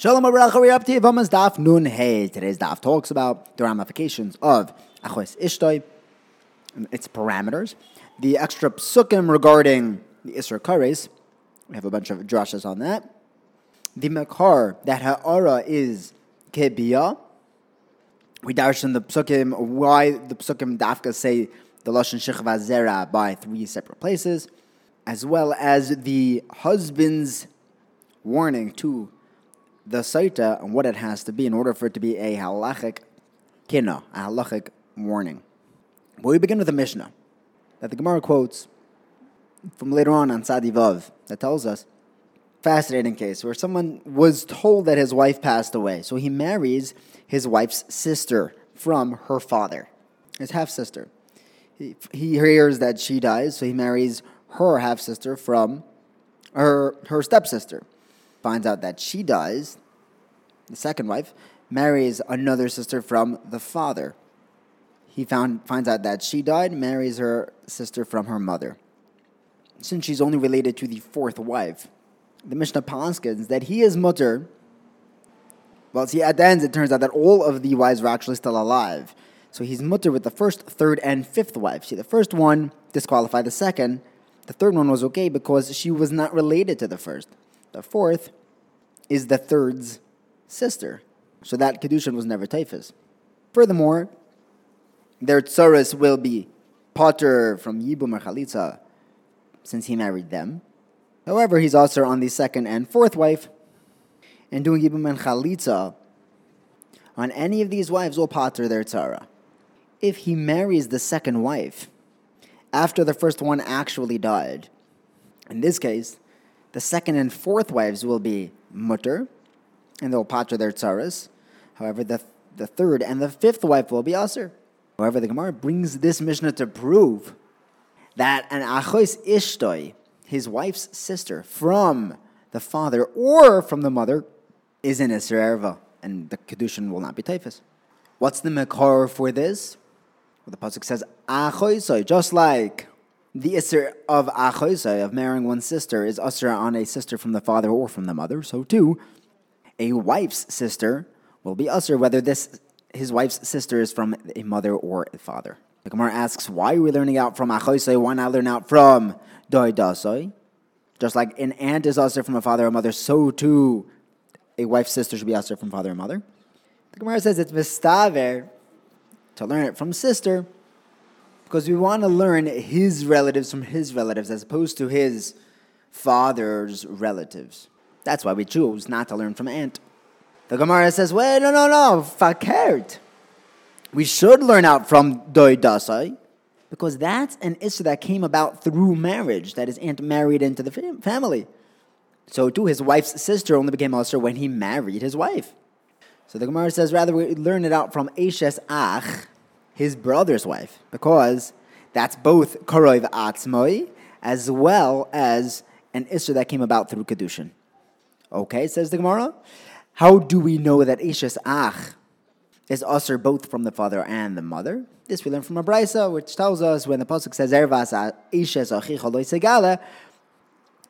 Shalom up to Yavamas Daf Nun Hey. Today's Daf talks about the ramifications of Achos Ishtoi, its parameters, the extra psukim regarding the Isra Kares. We have a bunch of drashas on that. The Makar, that Ha'ara is Kebiyah. We darshan in the psukim why the psukim dafka say the lashon shechva zera by three separate places, as well as the husband's warning to the Saita and what it has to be in order for it to be a halachic kina, a halachic warning. But we begin with a Mishnah that the Gemara quotes from later on on Sadi Vav that tells us fascinating case where someone was told that his wife passed away, so he marries his wife's sister from her father, his half sister. He, he hears that she dies, so he marries her half sister from her her stepsister finds out that she dies, the second wife, marries another sister from the father. He found, finds out that she died, marries her sister from her mother. Since she's only related to the fourth wife, the Mishnah Paskins that he is mutter. Well, see, at the end, it turns out that all of the wives were actually still alive. So he's mutter with the first, third, and fifth wife. See, the first one disqualified the second. The third one was okay because she was not related to the first. The fourth is the third's sister. So that Kedushin was never Taifas. Furthermore, their tsaras will be Potter from Yibum or Chalitza, since he married them. However, he's also on the second and fourth wife, and doing Yibum and Chalitza on any of these wives will Potter their tzara. If he marries the second wife after the first one actually died, in this case, the second and fourth wives will be mutter, and they'll patra their tsaras. However, the, the third and the fifth wife will be aser. However, the Gemara brings this Mishnah to prove that an achois ishtoi, his wife's sister, from the father or from the mother, is an Isser Erva, and the Kedushin will not be typhus. What's the Makar for this? Well, the Pasuk says, Achoisoi, just like the Isser of Achoisai, of marrying one's sister, is Isser on a sister from the father or from the mother. So too, a wife's sister will be Isser whether this his wife's sister is from a mother or a father. The Gemara asks, why are we learning out from Achoisai? Why not learn out from Doidasai? Just like an aunt is Isser from a father or mother, so too a wife's sister should be Isser from father or mother. The Gemara says it's Vistaver to learn it from sister because we want to learn his relatives from his relatives as opposed to his father's relatives. That's why we choose not to learn from aunt. The Gemara says, wait, no, no, no, fakert. We should learn out from doidasai because that's an issue that came about through marriage, that his aunt married into the family. So too, his wife's sister only became Usher when he married his wife. So the Gemara says, rather we learn it out from Eshes Ach, his brother's wife, because that's both Korov Atzmoi as well as an Isser that came about through Kedushin. Okay, says the Gemara. How do we know that Ishes Ach is Usher both from the father and the mother? This we learn from a Brisa, which tells us when the Pasuk says, Ervas Achicha Segala,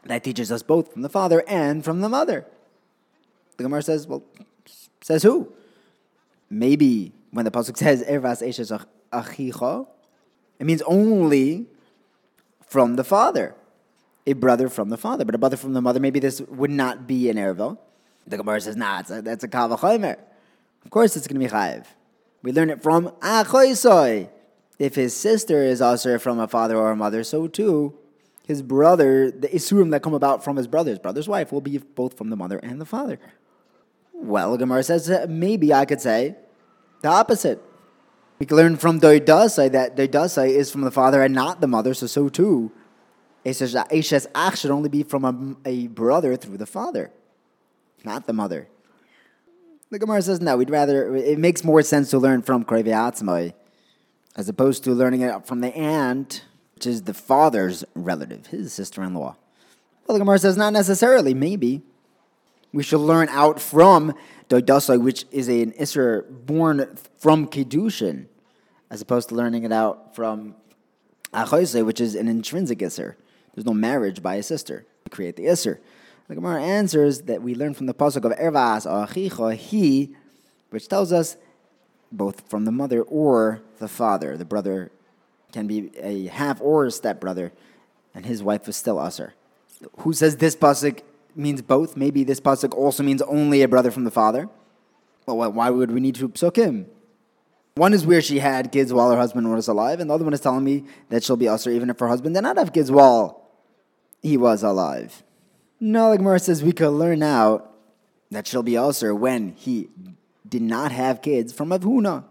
that teaches us both from the father and from the mother. The Gemara says, well, says who? Maybe when the pasuk says ervas eshes achicha, it means only from the father, a brother from the father, but a brother from the mother. Maybe this would not be an erva. The Gemara says, "Nah, a, that's a kavachomer." Of course, it's going to be chayiv. We learn it from achoisoi. If his sister is also from a father or a mother, so too his brother, the isurim that come about from his brother's brother's wife, will be both from the mother and the father. Well, Gemara says maybe I could say the opposite. We can learn from Doidasai that Doidasai is from the father and not the mother, so so too. Eshes Ach should only be from a, a, brother through the father, not the mother. The Gemara says no, we'd rather, it makes more sense to learn from Krevi as opposed to learning it from the aunt, which is the father's relative, his sister in law. Well, the Gemara says not necessarily, maybe. We should learn out from Doidasai, which is an Isser born from Kedushin, as opposed to learning it out from Achoise, which is an intrinsic Isser. There's no marriage by a sister to create the Isser. The Gemara answers that we learn from the pasuk of Ervas Achicha, he, which tells us both from the mother or the father. The brother can be a half or a stepbrother, and his wife is still usher. Who says this pasuk means both? Maybe this pasuk also means only a brother from the father. Well, why would we need to psukim? One is where she had kids while her husband was alive, and the other one is telling me that she'll be usher even if her husband did not have kids while he was alive. No, like Gemara says, we could learn out that she'll be usher when he did not have kids from Avhuna.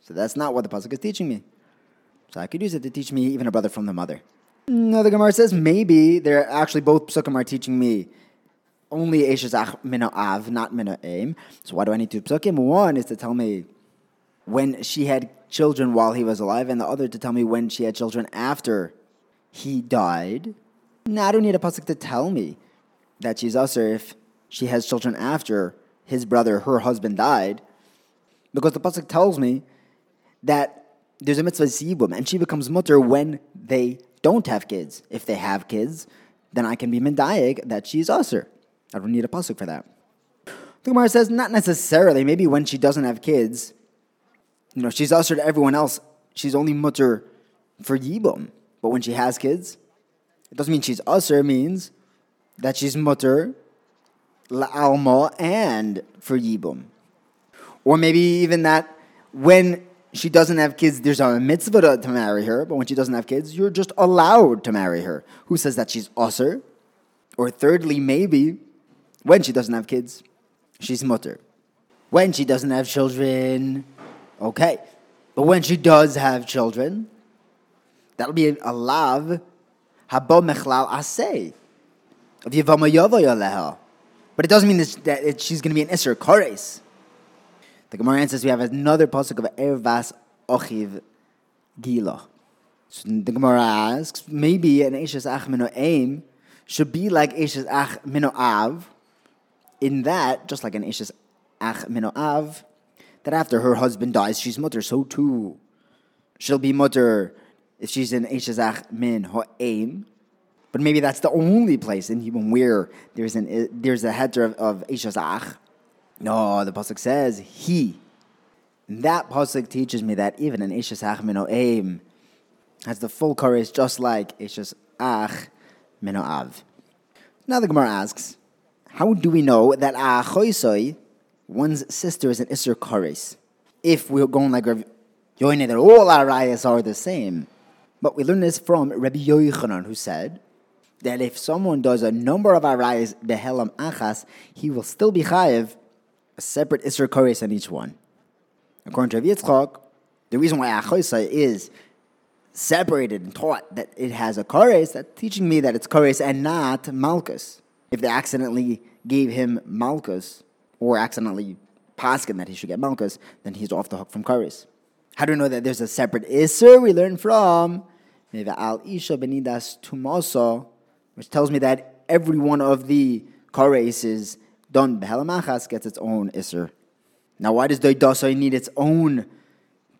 So that's not what the pasuk is teaching me. So I could use it to teach me even a brother from the mother. No, the Gemara says maybe they're actually both psukim are teaching me only Eshazach Mina Av, not Mina Aim. So why do I need two psukim? One is to tell me when she had children while he was alive, and the other to tell me when she had children after he died. No, I don't need a pasuk to tell me that she's usher if she has children after his brother, her husband, died, because the pasuk tells me that there's a mitzvah zibum, and she becomes mutter when they don't have kids. If they have kids, then I can be mendayig that she's usher. I don't need a pasuk for that. The Gemara says not necessarily. Maybe when she doesn't have kids, you know, she's usher to everyone else. She's only mutter for yibum. But when she has kids, it doesn't mean she's usher. It means that she's mutter la'alma and for yibum. Or maybe even that when she doesn't have kids, there's a mitzvah to, to, marry her, but when she doesn't have kids, you're just allowed to marry her. Who says that she's usher? Or thirdly, maybe when she doesn't have kids, she's mutter. When she doesn't have children, okay. But when she does have children, that'll be a lav haba mechlal asay but it doesn't mean that she's going to be an Isser Kores. The Gemara answers we have another pasuk of Ervas Ochiv Gila. So the Gemara asks, maybe an Eshes Ach Mino Aim should be like Eshes Ach Mino Av, in that, just like an Eshes Ach Mino Av, that after her husband dies, she's mutter, so too. She'll be mutter if she's in Eshes Ach Min Aim. But maybe that's the only place in even where there's an there's a heter of, of Ishazach. No, the pasuk says he. And that pasuk teaches me that even an Ishazach mino'im has the full chorus just like Ishazach mino'av. Now the Gemara asks, how do we know that Achoisoi, one's sister, is an Isser chorus? If we're going like Rabbi Yoine, that all our rayas are the same. But we learn this from Rabbi Yochanan, who said, that if someone does a number of arayas behelam achas, he will still be chayiv a separate isra koris on each one. According to Yitzchak, the reason why achoisa is separated and taught that it has a koris, that's teaching me that it's koris and not malchus. If they accidentally gave him malchus, or accidentally paskin that he should get malchus, then he's off the hook from koris. How do we know that there's a separate isra? We learn from al isha benidas tumoso which tells me that every one of the kares is done behelamachas gets its own iser. Now, why does doidasai need its own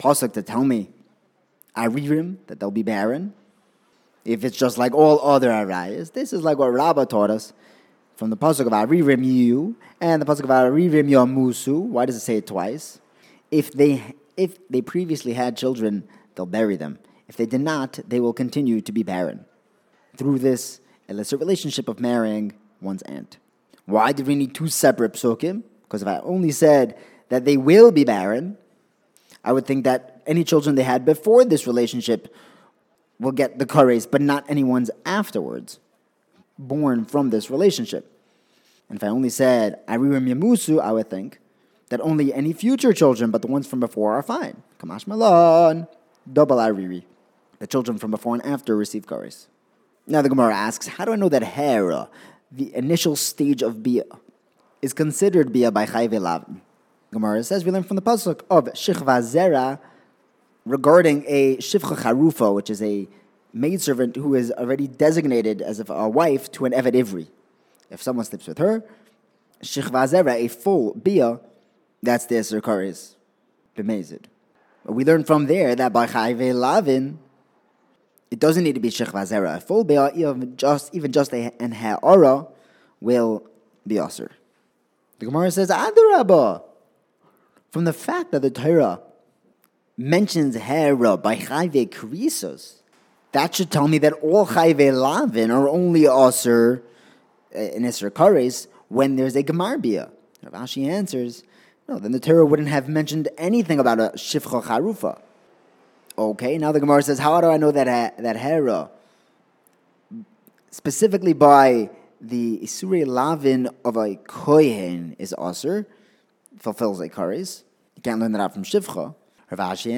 pasuk to tell me aririm that they'll be barren? If it's just like all other arayas, this is like what Rabbah taught us from the pasuk of aririm you and the pasuk of aririm yamusu. Why does it say it twice? If they if they previously had children, they'll bury them. If they did not, they will continue to be barren. Through this illicit relationship of marrying one's aunt. Why did we need two separate psukim? Because if I only said that they will be barren, I would think that any children they had before this relationship will get the kares, but not anyone's afterwards, born from this relationship. And if I only said Aririm Yamusu, I would think that only any future children, but the ones from before, are fine. Kamash Malon, double Ariri. The children from before and after receive kares. Now the Gemara asks, how do I know that Hera, the initial stage of Bia, is considered Bia by Chayve Lavin? Gemara says we learn from the pasuk of Shichva Zera regarding a Shivcha Charufa, which is a maidservant who is already designated as a wife to an Evet Ivri. If someone sleeps with her, Shichva Zera, a full Bia, that's the Esser is bemazed. We learn from there that by Chayve Lavin, it doesn't need to be shech vazera. A full be'ah, even just even just a, an ha'ara, will be usher. The Gemara says, Adarabba. From the fact that the Torah mentions Hera by Chayve Krisos, that should tell me that all Chayve Lavin are only usher eh, in Isra Kares when there's a Gemarbia. Rav Ashi answers, no, then the Torah wouldn't have mentioned anything about a Shifcha Charufa. Okay, now the Gemara says, how do I know that, that Hera, specifically by the Isuri Lavin of a Kohen is Aser, fulfills a Kares. You can't learn that out from Shivcha. Rav Ashi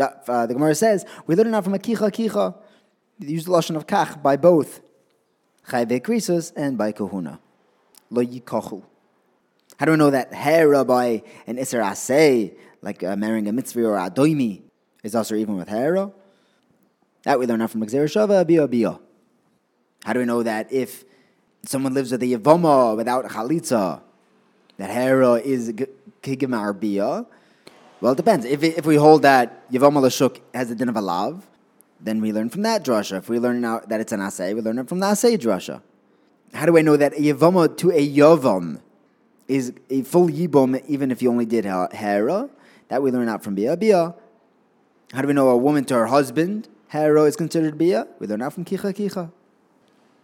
answers. Uh, the Gemara says, we learn now from a Kicha Kicha. Use the Lashon of Kach by both Chayve Krisus and by Kahuna. Lo Yikachu. How do we know that Hera by an Isser Aseh, like uh, marrying a mitzvah or a doimi, is also even with Hera? That we learn now from Xer Shava, Bia Bia. How do we know that if someone lives with a Yavoma without Chalitza, that Hera is Kigimar Bia? Well, it depends. If, if we hold that Yavoma Lashuk has the din of a lav, then we learn from that drasha. If we learn now that it's an asay, we learn it from the asay drasha. How do I know that a to a yavam is a full yibum even if you only did hera? That we learn out from bia bia. How do we know a woman to her husband hera is considered bia? We learn out from kicha kicha.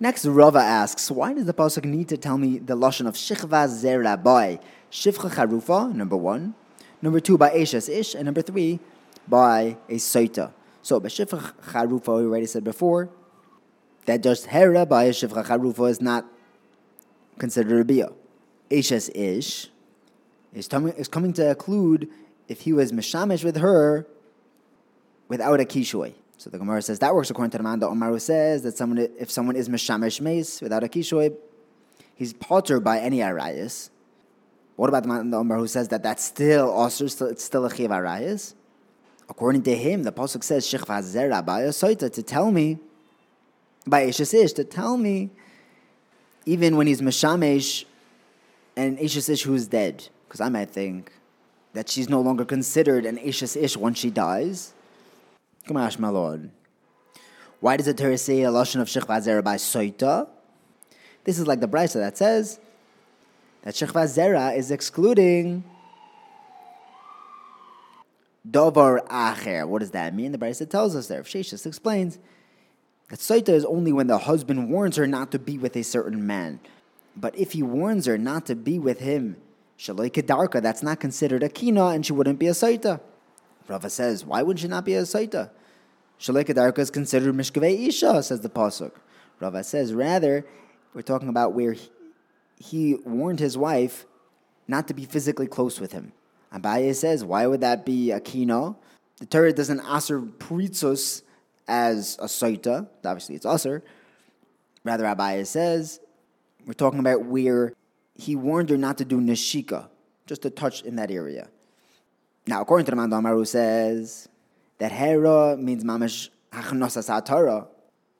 Next, Rava asks, why does the pasuk need to tell me the lashon of shichva by shivcha charufa? Number one, number two by eshes ish, and number three by a soita. So, by shivcha charufa, we already said before that just hera by a shivcha charufa is not considered a bia. Eshes ish is, is coming to include if he was mishamish with her without a kishoy. So the Gemara says that works according to the man. The Omaru says that someone, if someone is meshamish mace without a kishoy, he's potter by any arayas. What about the Omar who says that that's still also still, it's still a chiv arayas? According to him, the pasuk says shich vazera by soita to tell me by ish to tell me even when he's meshamish and ish who's dead, because I might think that she's no longer considered an ish once she dies. Kamash lord. Why does the Torah say a lashon of shechva zera soita? This is like the brisa that says that shechva zera is excluding dovar acher. What does that mean? The brisa tells us there. Sheshis explains that soita is only when the husband warns her not to be with a certain man. But if he warns her not to be with him, shaloi kedarka, that's not considered a kina, and she wouldn't be a soita. Rava says, why wouldn't she not be a saita? Shalek is considered mishkavei isha, says the pasuk. Rava says, rather, we're talking about where he, warned his wife not to be physically close with him. Abaye says, why would that be a kino? The Torah doesn't aser pritzus as a saita. Obviously, it's aser. Rather, Abaye says, we're talking about where he warned her not to do nashika, just to touch in that area. Now, according to the man Amaru says that Hera means mamash hachnosas Torah.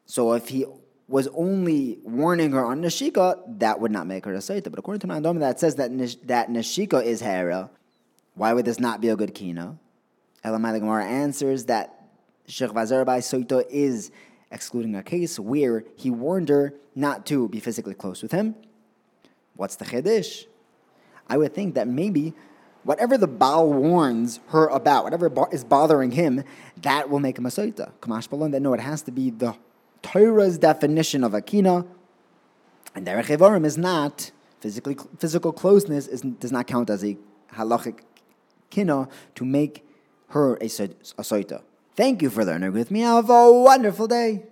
So if he was only warning her on Nashika, that would not make her a Saita. But according to Mandom, that says that, that Nashika is Hera. Why would this not be a good Kina? Elamai Gemara answers that Sheikh Vazar by Soito is excluding a case where he warned her not to be physically close with him. What's the Chedesh? I would think that maybe whatever the Baal warns her about, whatever is bothering him, that will make him a soita. Kamash Balon, that no, it has to be the Torah's definition of akina, and derech evarim is not physically physical closeness is, does not count as a halachic kina to make her a, a soita. Thank you for learning with me. Have a wonderful day.